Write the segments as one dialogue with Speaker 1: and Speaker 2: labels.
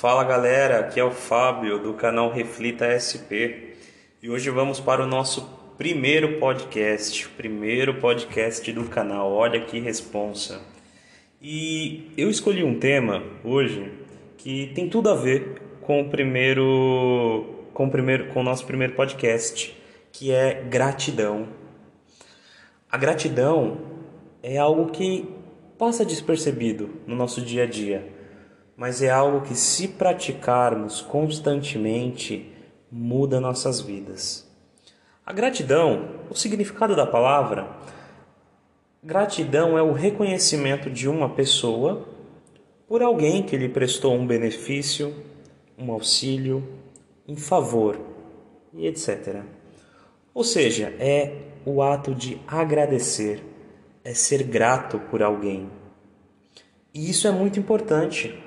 Speaker 1: Fala galera, aqui é o Fábio do canal Reflita SP e hoje vamos para o nosso primeiro podcast, primeiro podcast do canal. Olha que responsa! E eu escolhi um tema hoje que tem tudo a ver com o primeiro, com o primeiro, com o nosso primeiro podcast, que é gratidão. A gratidão é algo que passa despercebido no nosso dia a dia mas é algo que, se praticarmos constantemente, muda nossas vidas. A gratidão, o significado da palavra, gratidão é o reconhecimento de uma pessoa por alguém que lhe prestou um benefício, um auxílio, um favor e etc. Ou seja, é o ato de agradecer, é ser grato por alguém. E isso é muito importante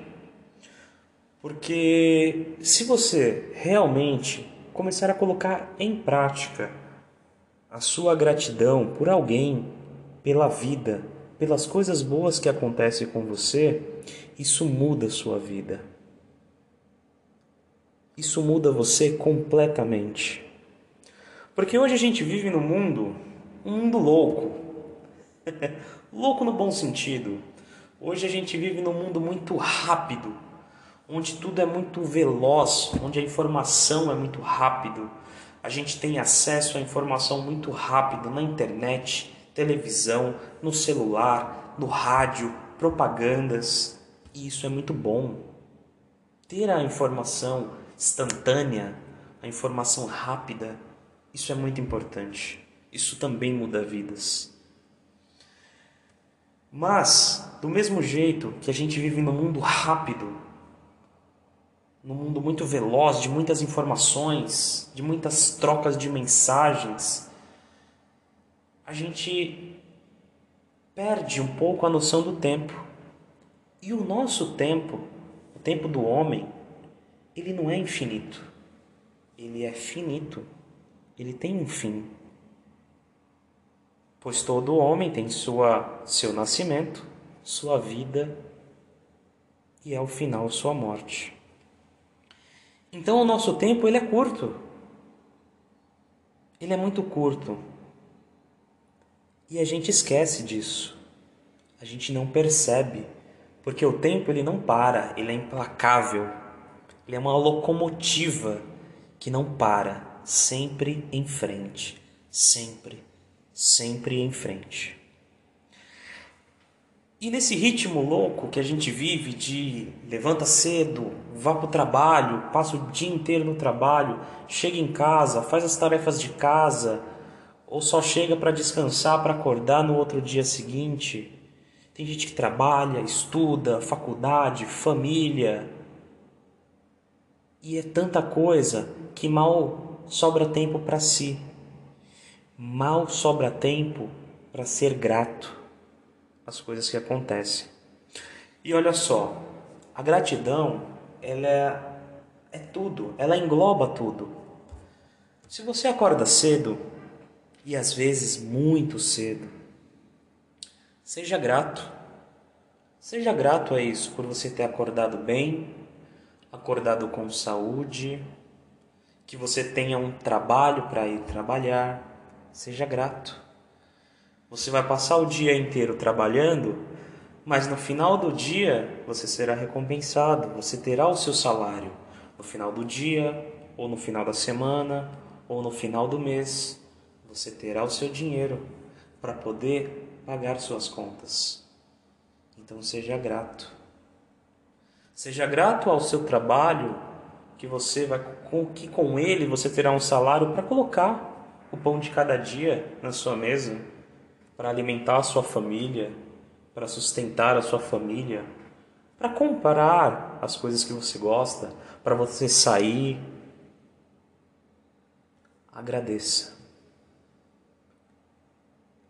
Speaker 1: porque se você realmente começar a colocar em prática a sua gratidão por alguém, pela vida, pelas coisas boas que acontecem com você, isso muda a sua vida. Isso muda você completamente. Porque hoje a gente vive num mundo, um mundo louco. louco no bom sentido. Hoje a gente vive num mundo muito rápido onde tudo é muito veloz, onde a informação é muito rápido. A gente tem acesso à informação muito rápido na internet, televisão, no celular, no rádio, propagandas. E isso é muito bom. Ter a informação instantânea, a informação rápida, isso é muito importante. Isso também muda vidas. Mas, do mesmo jeito que a gente vive num mundo rápido, num mundo muito veloz, de muitas informações, de muitas trocas de mensagens, a gente perde um pouco a noção do tempo. E o nosso tempo, o tempo do homem, ele não é infinito. Ele é finito. Ele tem um fim. Pois todo homem tem sua seu nascimento, sua vida e ao final sua morte. Então o nosso tempo ele é curto. Ele é muito curto. E a gente esquece disso. A gente não percebe, porque o tempo ele não para, ele é implacável. Ele é uma locomotiva que não para, sempre em frente, sempre, sempre em frente. E nesse ritmo louco que a gente vive de levanta cedo, vá para o trabalho, passa o dia inteiro no trabalho, chega em casa, faz as tarefas de casa, ou só chega para descansar, para acordar no outro dia seguinte. Tem gente que trabalha, estuda, faculdade, família. E é tanta coisa que mal sobra tempo para si. Mal sobra tempo para ser grato as coisas que acontecem. E olha só, a gratidão, ela é, é tudo, ela engloba tudo. Se você acorda cedo, e às vezes muito cedo, seja grato. Seja grato a isso, por você ter acordado bem, acordado com saúde, que você tenha um trabalho para ir trabalhar. Seja grato. Você vai passar o dia inteiro trabalhando, mas no final do dia você será recompensado, você terá o seu salário no final do dia, ou no final da semana, ou no final do mês. Você terá o seu dinheiro para poder pagar suas contas. Então seja grato. Seja grato ao seu trabalho, que você vai que com ele você terá um salário para colocar o pão de cada dia na sua mesa para alimentar a sua família, para sustentar a sua família, para comprar as coisas que você gosta, para você sair. Agradeça.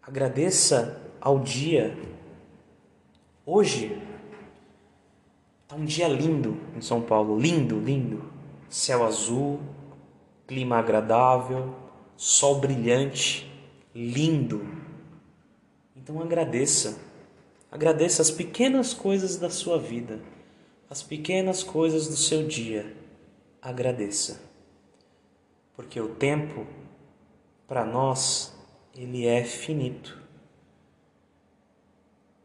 Speaker 1: Agradeça ao dia. Hoje está um dia lindo em São Paulo, lindo, lindo. Céu azul, clima agradável, sol brilhante, lindo então agradeça. Agradeça as pequenas coisas da sua vida. as pequenas coisas do seu dia, agradeça. Porque o tempo, para nós, ele é finito.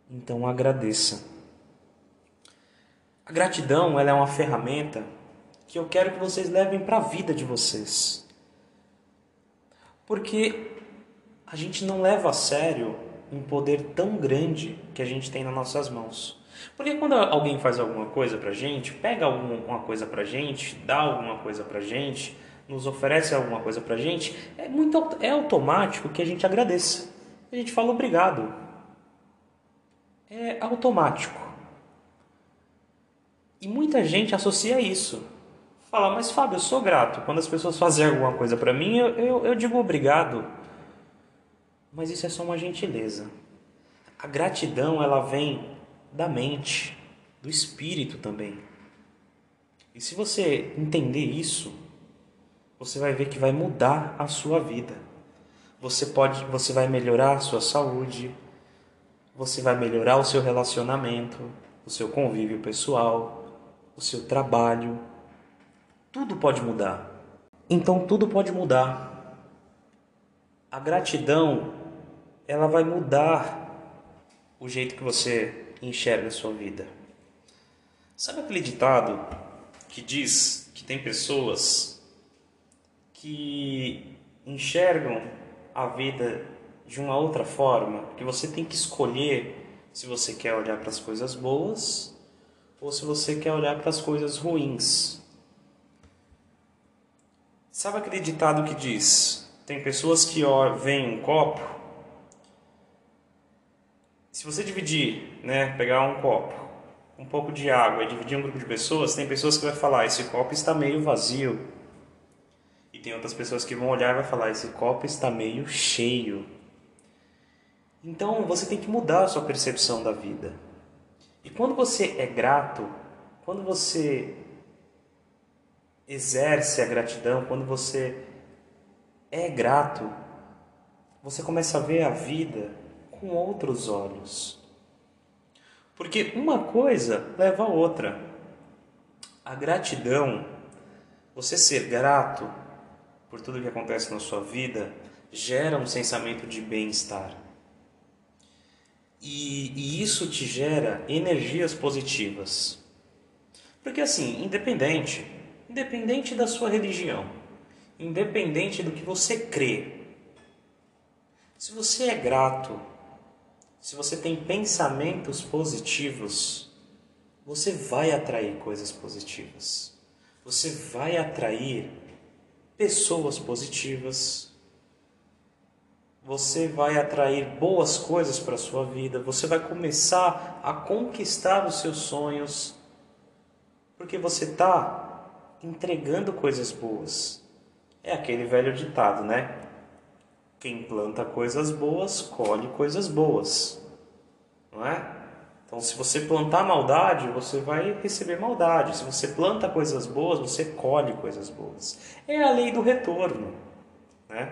Speaker 1: Então agradeça. A gratidão ela é uma ferramenta que eu quero que vocês levem para a vida de vocês. Porque a gente não leva a sério um poder tão grande que a gente tem nas nossas mãos. Porque quando alguém faz alguma coisa pra gente, pega alguma coisa pra gente, dá alguma coisa pra gente, nos oferece alguma coisa pra gente, é muito é automático que a gente agradeça. A gente fala obrigado. É automático. E muita gente associa isso. Fala, mas Fábio, eu sou grato. Quando as pessoas fazem alguma coisa para mim, eu, eu, eu digo obrigado. Mas isso é só uma gentileza. A gratidão, ela vem da mente, do espírito também. E se você entender isso, você vai ver que vai mudar a sua vida. Você pode, você vai melhorar a sua saúde, você vai melhorar o seu relacionamento, o seu convívio pessoal, o seu trabalho. Tudo pode mudar. Então tudo pode mudar. A gratidão, ela vai mudar o jeito que você enxerga a sua vida. Sabe aquele ditado que diz que tem pessoas que enxergam a vida de uma outra forma, que você tem que escolher se você quer olhar para as coisas boas ou se você quer olhar para as coisas ruins. Sabe aquele ditado que diz: tem pessoas que veem um copo se você dividir, né, pegar um copo, um pouco de água e dividir um grupo de pessoas, tem pessoas que vai falar esse copo está meio vazio. E tem outras pessoas que vão olhar e vai falar esse copo está meio cheio. Então você tem que mudar a sua percepção da vida. E quando você é grato, quando você exerce a gratidão, quando você é grato, você começa a ver a vida com outros olhos. Porque uma coisa leva a outra. A gratidão, você ser grato por tudo que acontece na sua vida, gera um sentimento de bem-estar. E, e, isso te gera energias positivas. Porque assim, independente, independente da sua religião, independente do que você crê, se você é grato se você tem pensamentos positivos, você vai atrair coisas positivas. Você vai atrair pessoas positivas. Você vai atrair boas coisas para a sua vida. Você vai começar a conquistar os seus sonhos. Porque você está entregando coisas boas. É aquele velho ditado, né? Quem planta coisas boas, colhe coisas boas. Não é? Então, se você plantar maldade, você vai receber maldade. Se você planta coisas boas, você colhe coisas boas. É a lei do retorno. Né?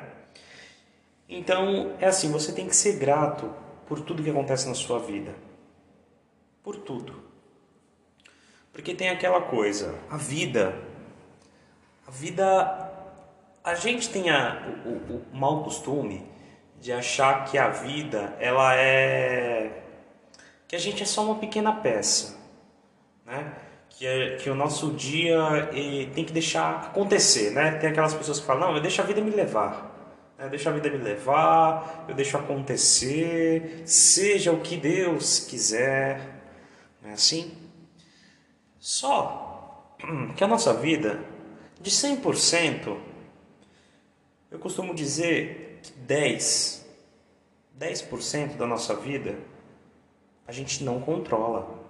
Speaker 1: Então, é assim: você tem que ser grato por tudo que acontece na sua vida. Por tudo. Porque tem aquela coisa: a vida. A vida a gente tem a, o, o, o mau costume de achar que a vida ela é que a gente é só uma pequena peça, né? Que, é, que o nosso dia tem que deixar acontecer, né? Tem aquelas pessoas que falam, não, eu deixo a vida me levar, né? deixa a vida me levar, eu deixo acontecer, seja o que Deus quiser, não é assim? Só que a nossa vida, de 100%, eu costumo dizer que 10, 10% da nossa vida a gente não controla.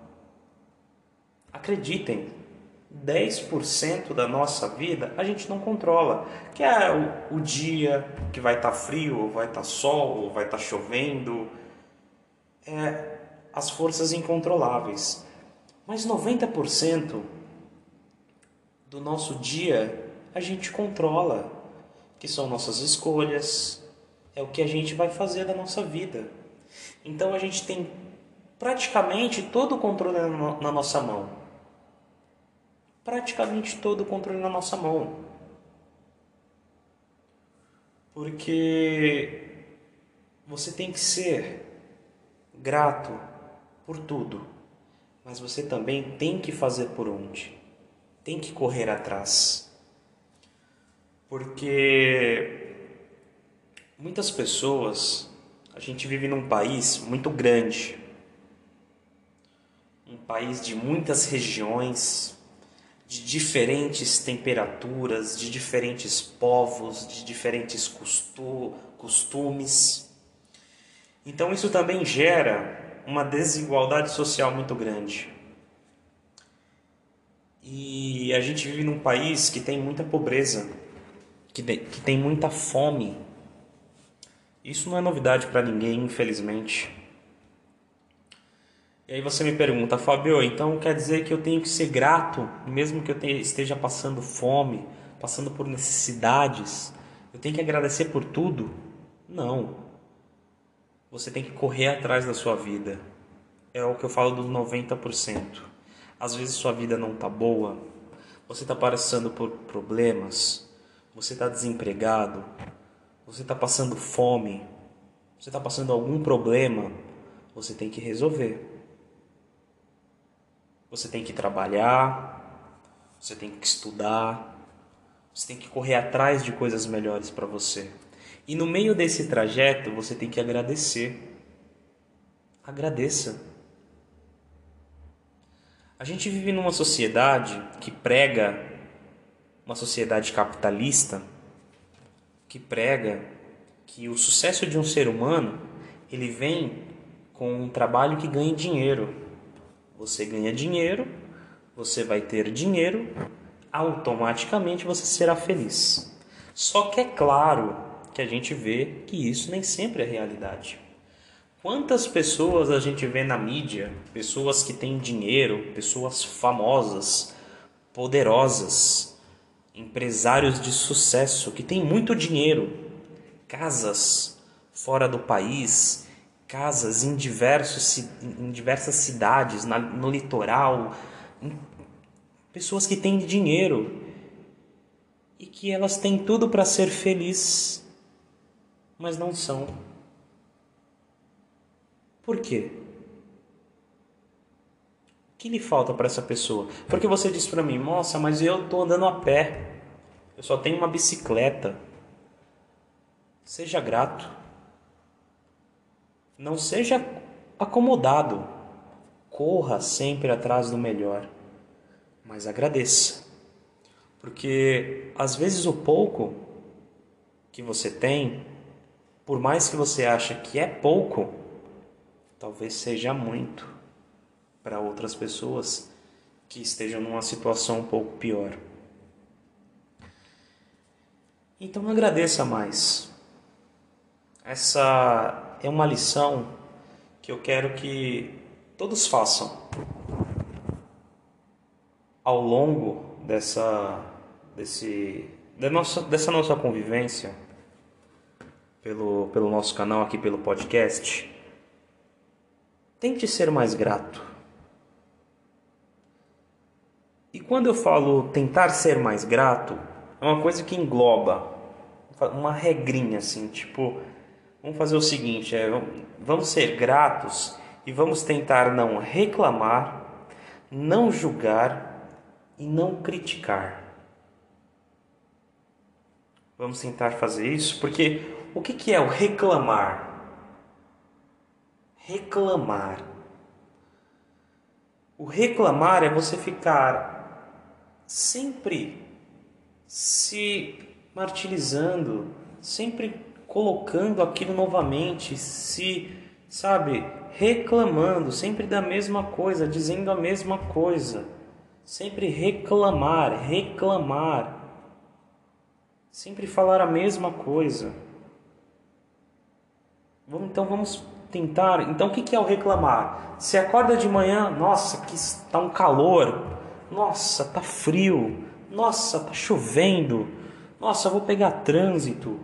Speaker 1: Acreditem, 10% da nossa vida a gente não controla. Que é o, o dia que vai estar tá frio, ou vai estar tá sol, ou vai estar tá chovendo. É as forças incontroláveis. Mas 90% do nosso dia a gente controla que são nossas escolhas, é o que a gente vai fazer da nossa vida. Então a gente tem praticamente todo o controle na nossa mão. praticamente todo o controle na nossa mão. Porque você tem que ser grato por tudo, mas você também tem que fazer por onde, tem que correr atrás. Porque muitas pessoas, a gente vive num país muito grande, um país de muitas regiões, de diferentes temperaturas, de diferentes povos, de diferentes costumes. Então isso também gera uma desigualdade social muito grande. E a gente vive num país que tem muita pobreza, que tem muita fome. Isso não é novidade para ninguém, infelizmente. E aí você me pergunta, Fabio, então quer dizer que eu tenho que ser grato, mesmo que eu esteja passando fome, passando por necessidades? Eu tenho que agradecer por tudo? Não. Você tem que correr atrás da sua vida. É o que eu falo dos 90%. Às vezes sua vida não tá boa, você está passando por problemas, você está desempregado, você está passando fome, você está passando algum problema, você tem que resolver. Você tem que trabalhar, você tem que estudar, você tem que correr atrás de coisas melhores para você. E no meio desse trajeto você tem que agradecer. Agradeça. A gente vive numa sociedade que prega, uma sociedade capitalista, que prega que o sucesso de um ser humano ele vem com um trabalho que ganha dinheiro. Você ganha dinheiro, você vai ter dinheiro, automaticamente você será feliz. Só que é claro que a gente vê que isso nem sempre é realidade. Quantas pessoas a gente vê na mídia, pessoas que têm dinheiro, pessoas famosas, poderosas, empresários de sucesso que têm muito dinheiro, casas fora do país, casas em, diversos, em diversas cidades, no litoral, pessoas que têm dinheiro e que elas têm tudo para ser felizes mas não são. Por quê? Que lhe falta para essa pessoa? Porque você diz para mim, nossa, mas eu estou andando a pé, eu só tenho uma bicicleta. Seja grato. Não seja acomodado. Corra sempre atrás do melhor, mas agradeça. Porque às vezes o pouco que você tem por mais que você ache que é pouco, talvez seja muito para outras pessoas que estejam numa situação um pouco pior. Então agradeça mais. Essa é uma lição que eu quero que todos façam ao longo dessa desse da nossa, dessa nossa convivência pelo, pelo nosso canal aqui, pelo podcast, tente ser mais grato. E quando eu falo tentar ser mais grato, é uma coisa que engloba uma regrinha assim, tipo, vamos fazer o seguinte, é, vamos ser gratos e vamos tentar não reclamar, não julgar e não criticar. Vamos tentar fazer isso porque o que, que é o reclamar? Reclamar. O reclamar é você ficar sempre se martirizando, sempre colocando aquilo novamente, se, sabe, reclamando, sempre da mesma coisa, dizendo a mesma coisa. Sempre reclamar, reclamar. Sempre falar a mesma coisa. Vamos, então vamos tentar. Então o que é o reclamar? Você acorda de manhã, nossa, que está um calor, nossa, tá frio, nossa, tá chovendo, nossa, vou pegar trânsito.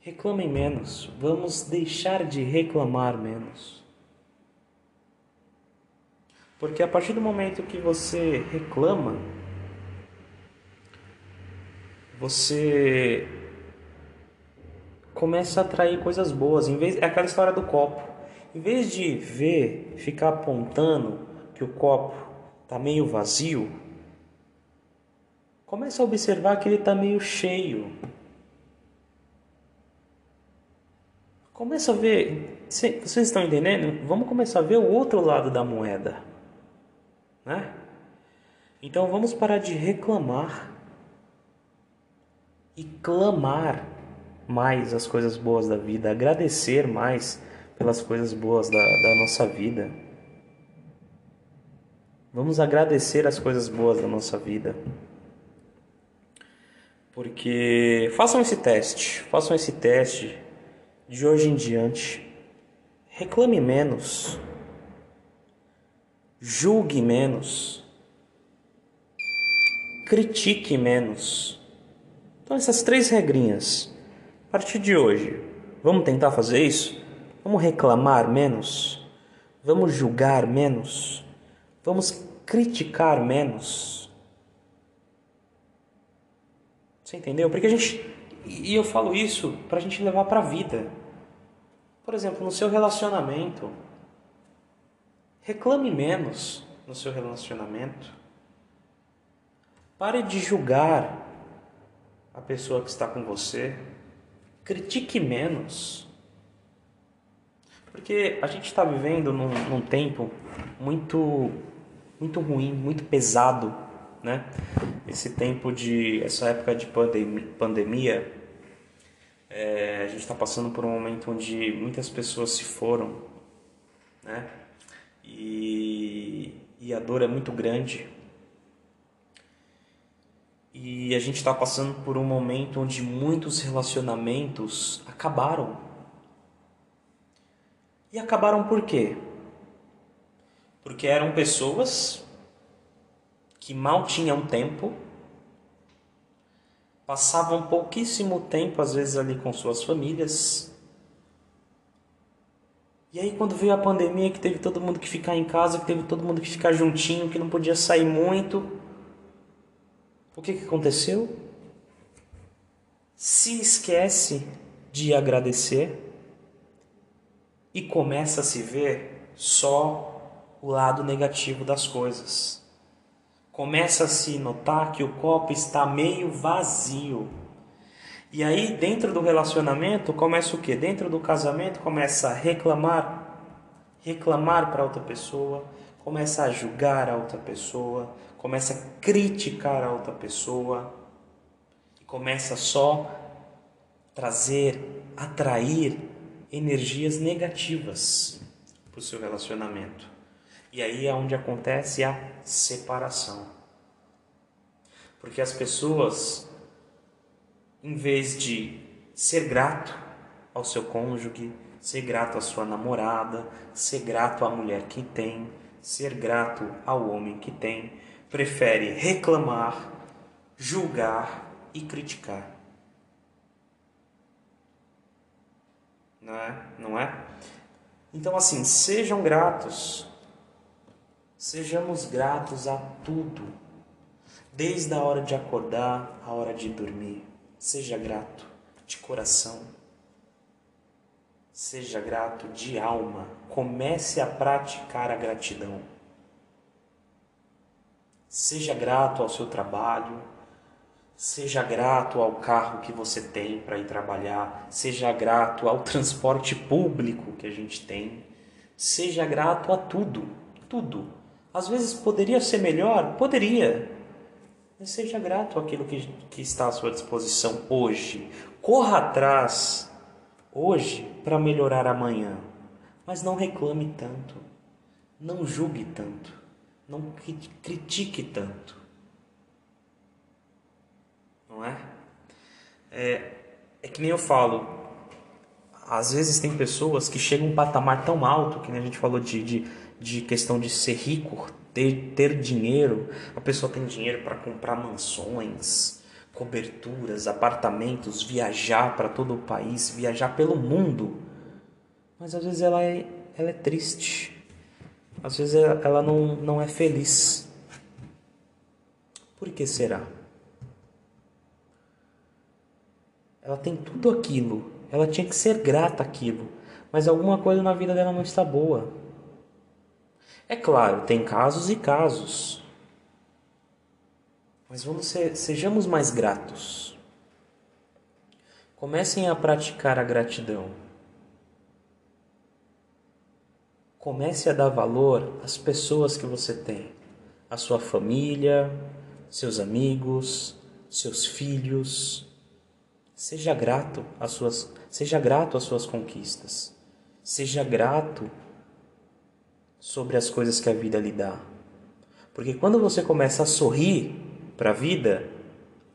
Speaker 1: Reclamem menos, vamos deixar de reclamar menos. Porque a partir do momento que você reclama, você começa a atrair coisas boas. Em vez é aquela história do copo. Em vez de ver, ficar apontando que o copo está meio vazio, começa a observar que ele está meio cheio. Começa a ver, vocês estão entendendo? Vamos começar a ver o outro lado da moeda, né? Então vamos parar de reclamar e clamar mais as coisas boas da vida, agradecer mais pelas coisas boas da, da nossa vida. Vamos agradecer as coisas boas da nossa vida. Porque façam esse teste, façam esse teste de hoje em diante. Reclame menos, julgue menos, critique menos. Então, essas três regrinhas a partir de hoje, vamos tentar fazer isso? Vamos reclamar menos? Vamos julgar menos? Vamos criticar menos? Você entendeu? Porque a gente. E eu falo isso para a gente levar para a vida. Por exemplo, no seu relacionamento, reclame menos no seu relacionamento. Pare de julgar a pessoa que está com você critique menos. Porque a gente está vivendo num, num, tempo muito, muito ruim, muito pesado, né? Esse tempo de, essa época de pandemia, pandemia é, a gente está passando por um momento onde muitas pessoas se foram, né? E, e a dor é muito grande. E a gente está passando por um momento onde muitos relacionamentos acabaram. E acabaram por quê? Porque eram pessoas que mal tinham tempo, passavam pouquíssimo tempo, às vezes, ali com suas famílias. E aí, quando veio a pandemia, que teve todo mundo que ficar em casa, que teve todo mundo que ficar juntinho, que não podia sair muito o que, que aconteceu? Se esquece de agradecer e começa a se ver só o lado negativo das coisas. Começa a se notar que o copo está meio vazio. E aí, dentro do relacionamento, começa o que? Dentro do casamento, começa a reclamar, reclamar para outra pessoa, começa a julgar a outra pessoa, começa a criticar a outra pessoa e começa só trazer, atrair energias negativas para o seu relacionamento. E aí é onde acontece a separação. Porque as pessoas, em vez de ser grato ao seu cônjuge, ser grato à sua namorada, ser grato à mulher que tem, ser grato ao homem que tem, prefere reclamar, julgar e criticar. Não é? Não é? Então, assim, sejam gratos. Sejamos gratos a tudo. Desde a hora de acordar, a hora de dormir. Seja grato de coração. Seja grato de alma. Comece a praticar a gratidão. Seja grato ao seu trabalho, seja grato ao carro que você tem para ir trabalhar, seja grato ao transporte público que a gente tem, seja grato a tudo, tudo. Às vezes poderia ser melhor? Poderia. Mas seja grato àquilo que, que está à sua disposição hoje. Corra atrás hoje para melhorar amanhã. Mas não reclame tanto. Não julgue tanto não critique tanto. Não é? é? É que nem eu falo, às vezes tem pessoas que chegam a um patamar tão alto, que nem a gente falou de, de, de questão de ser rico, ter, ter dinheiro. A pessoa tem dinheiro para comprar mansões, coberturas, apartamentos, viajar para todo o país, viajar pelo mundo. Mas às vezes ela é, ela é triste às vezes ela não, não é feliz. Por que será? ela tem tudo aquilo, ela tinha que ser grata àquilo, mas alguma coisa na vida dela não está boa. É claro, tem casos e casos. Mas vamos ser, sejamos mais gratos. Comecem a praticar a gratidão. Comece a dar valor às pessoas que você tem, a sua família, seus amigos, seus filhos. Seja grato às suas, seja grato às suas conquistas. Seja grato sobre as coisas que a vida lhe dá. Porque quando você começa a sorrir para a vida,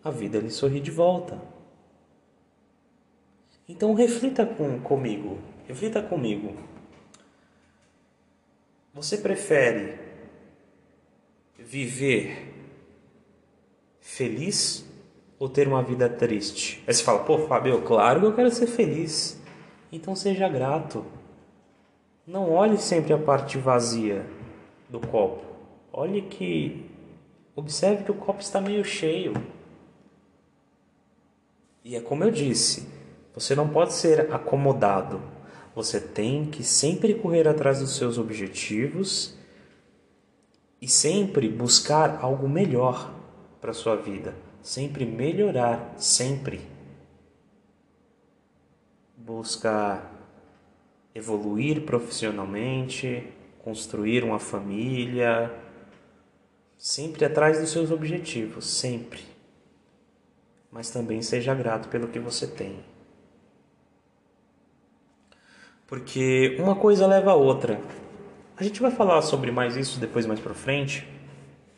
Speaker 1: a vida lhe sorri de volta. Então reflita com, comigo, reflita comigo. Você prefere viver feliz ou ter uma vida triste? Aí você fala, pô, Fábio, claro que eu quero ser feliz. Então seja grato. Não olhe sempre a parte vazia do copo. Olhe que. Observe que o copo está meio cheio. E é como eu disse: você não pode ser acomodado. Você tem que sempre correr atrás dos seus objetivos e sempre buscar algo melhor para a sua vida. Sempre melhorar, sempre. Buscar evoluir profissionalmente, construir uma família, sempre atrás dos seus objetivos, sempre. Mas também seja grato pelo que você tem. Porque uma coisa leva a outra. A gente vai falar sobre mais isso depois mais para frente.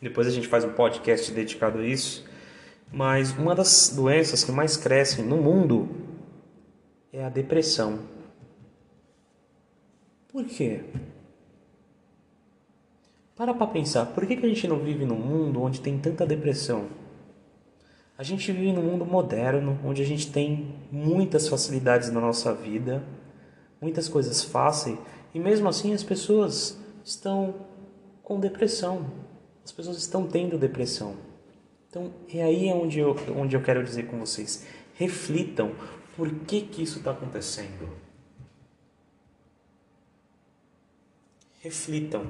Speaker 1: Depois a gente faz um podcast dedicado a isso. Mas uma das doenças que mais crescem no mundo é a depressão. Por quê? Para para pensar, por que, que a gente não vive num mundo onde tem tanta depressão? A gente vive num mundo moderno, onde a gente tem muitas facilidades na nossa vida, muitas coisas fáceis, e mesmo assim as pessoas estão com depressão. As pessoas estão tendo depressão. Então, é aí onde eu, onde eu quero dizer com vocês. Reflitam por que, que isso está acontecendo. Reflitam.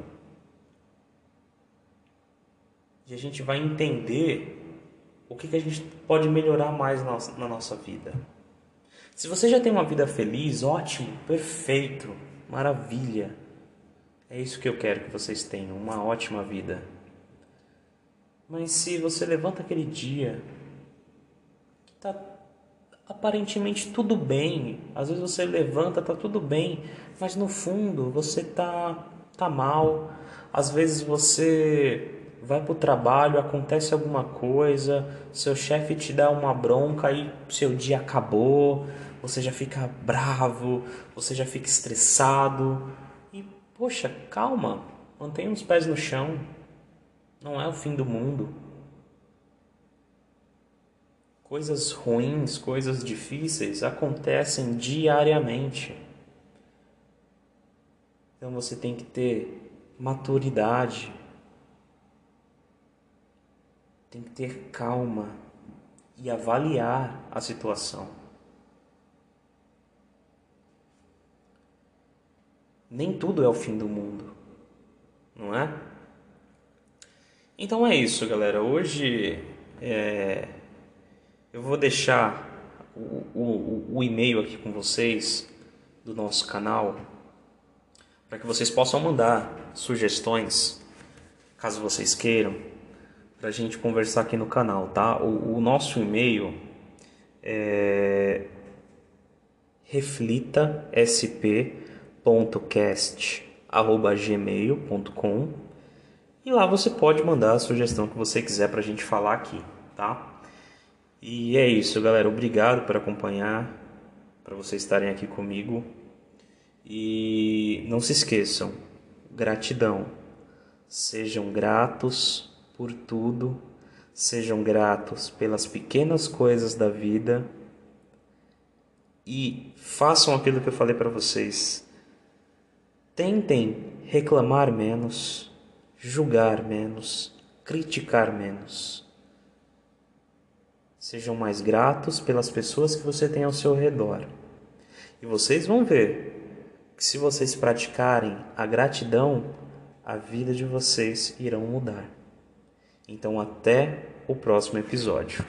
Speaker 1: E a gente vai entender o que, que a gente pode melhorar mais na nossa, vida. Se você já tem uma vida feliz, ótimo, perfeito, maravilha. É isso que eu quero que vocês tenham, uma ótima vida. Mas se você levanta aquele dia que está aparentemente tudo bem, às vezes você levanta, tá tudo bem, mas no fundo você tá tá mal. Às vezes você vai para o trabalho, acontece alguma coisa, seu chefe te dá uma bronca e seu dia acabou, você já fica bravo, você já fica estressado. E poxa, calma, mantenha os pés no chão. Não é o fim do mundo. Coisas ruins, coisas difíceis acontecem diariamente. Então você tem que ter maturidade, tem que ter calma e avaliar a situação. Nem tudo é o fim do mundo, não é? Então é isso, galera. Hoje é, eu vou deixar o, o, o e-mail aqui com vocês do nosso canal para que vocês possam mandar sugestões, caso vocês queiram, para a gente conversar aqui no canal, tá? O, o nosso e-mail é reflitasp.cast@gmail.com e lá você pode mandar a sugestão que você quiser para a gente falar aqui, tá? E é isso, galera. Obrigado por acompanhar, para vocês estarem aqui comigo. E não se esqueçam, gratidão. Sejam gratos por tudo, sejam gratos pelas pequenas coisas da vida e façam aquilo que eu falei para vocês. Tentem reclamar menos, julgar menos, criticar menos. Sejam mais gratos pelas pessoas que você tem ao seu redor. E vocês vão ver que se vocês praticarem a gratidão, a vida de vocês irão mudar. Então, até o próximo episódio.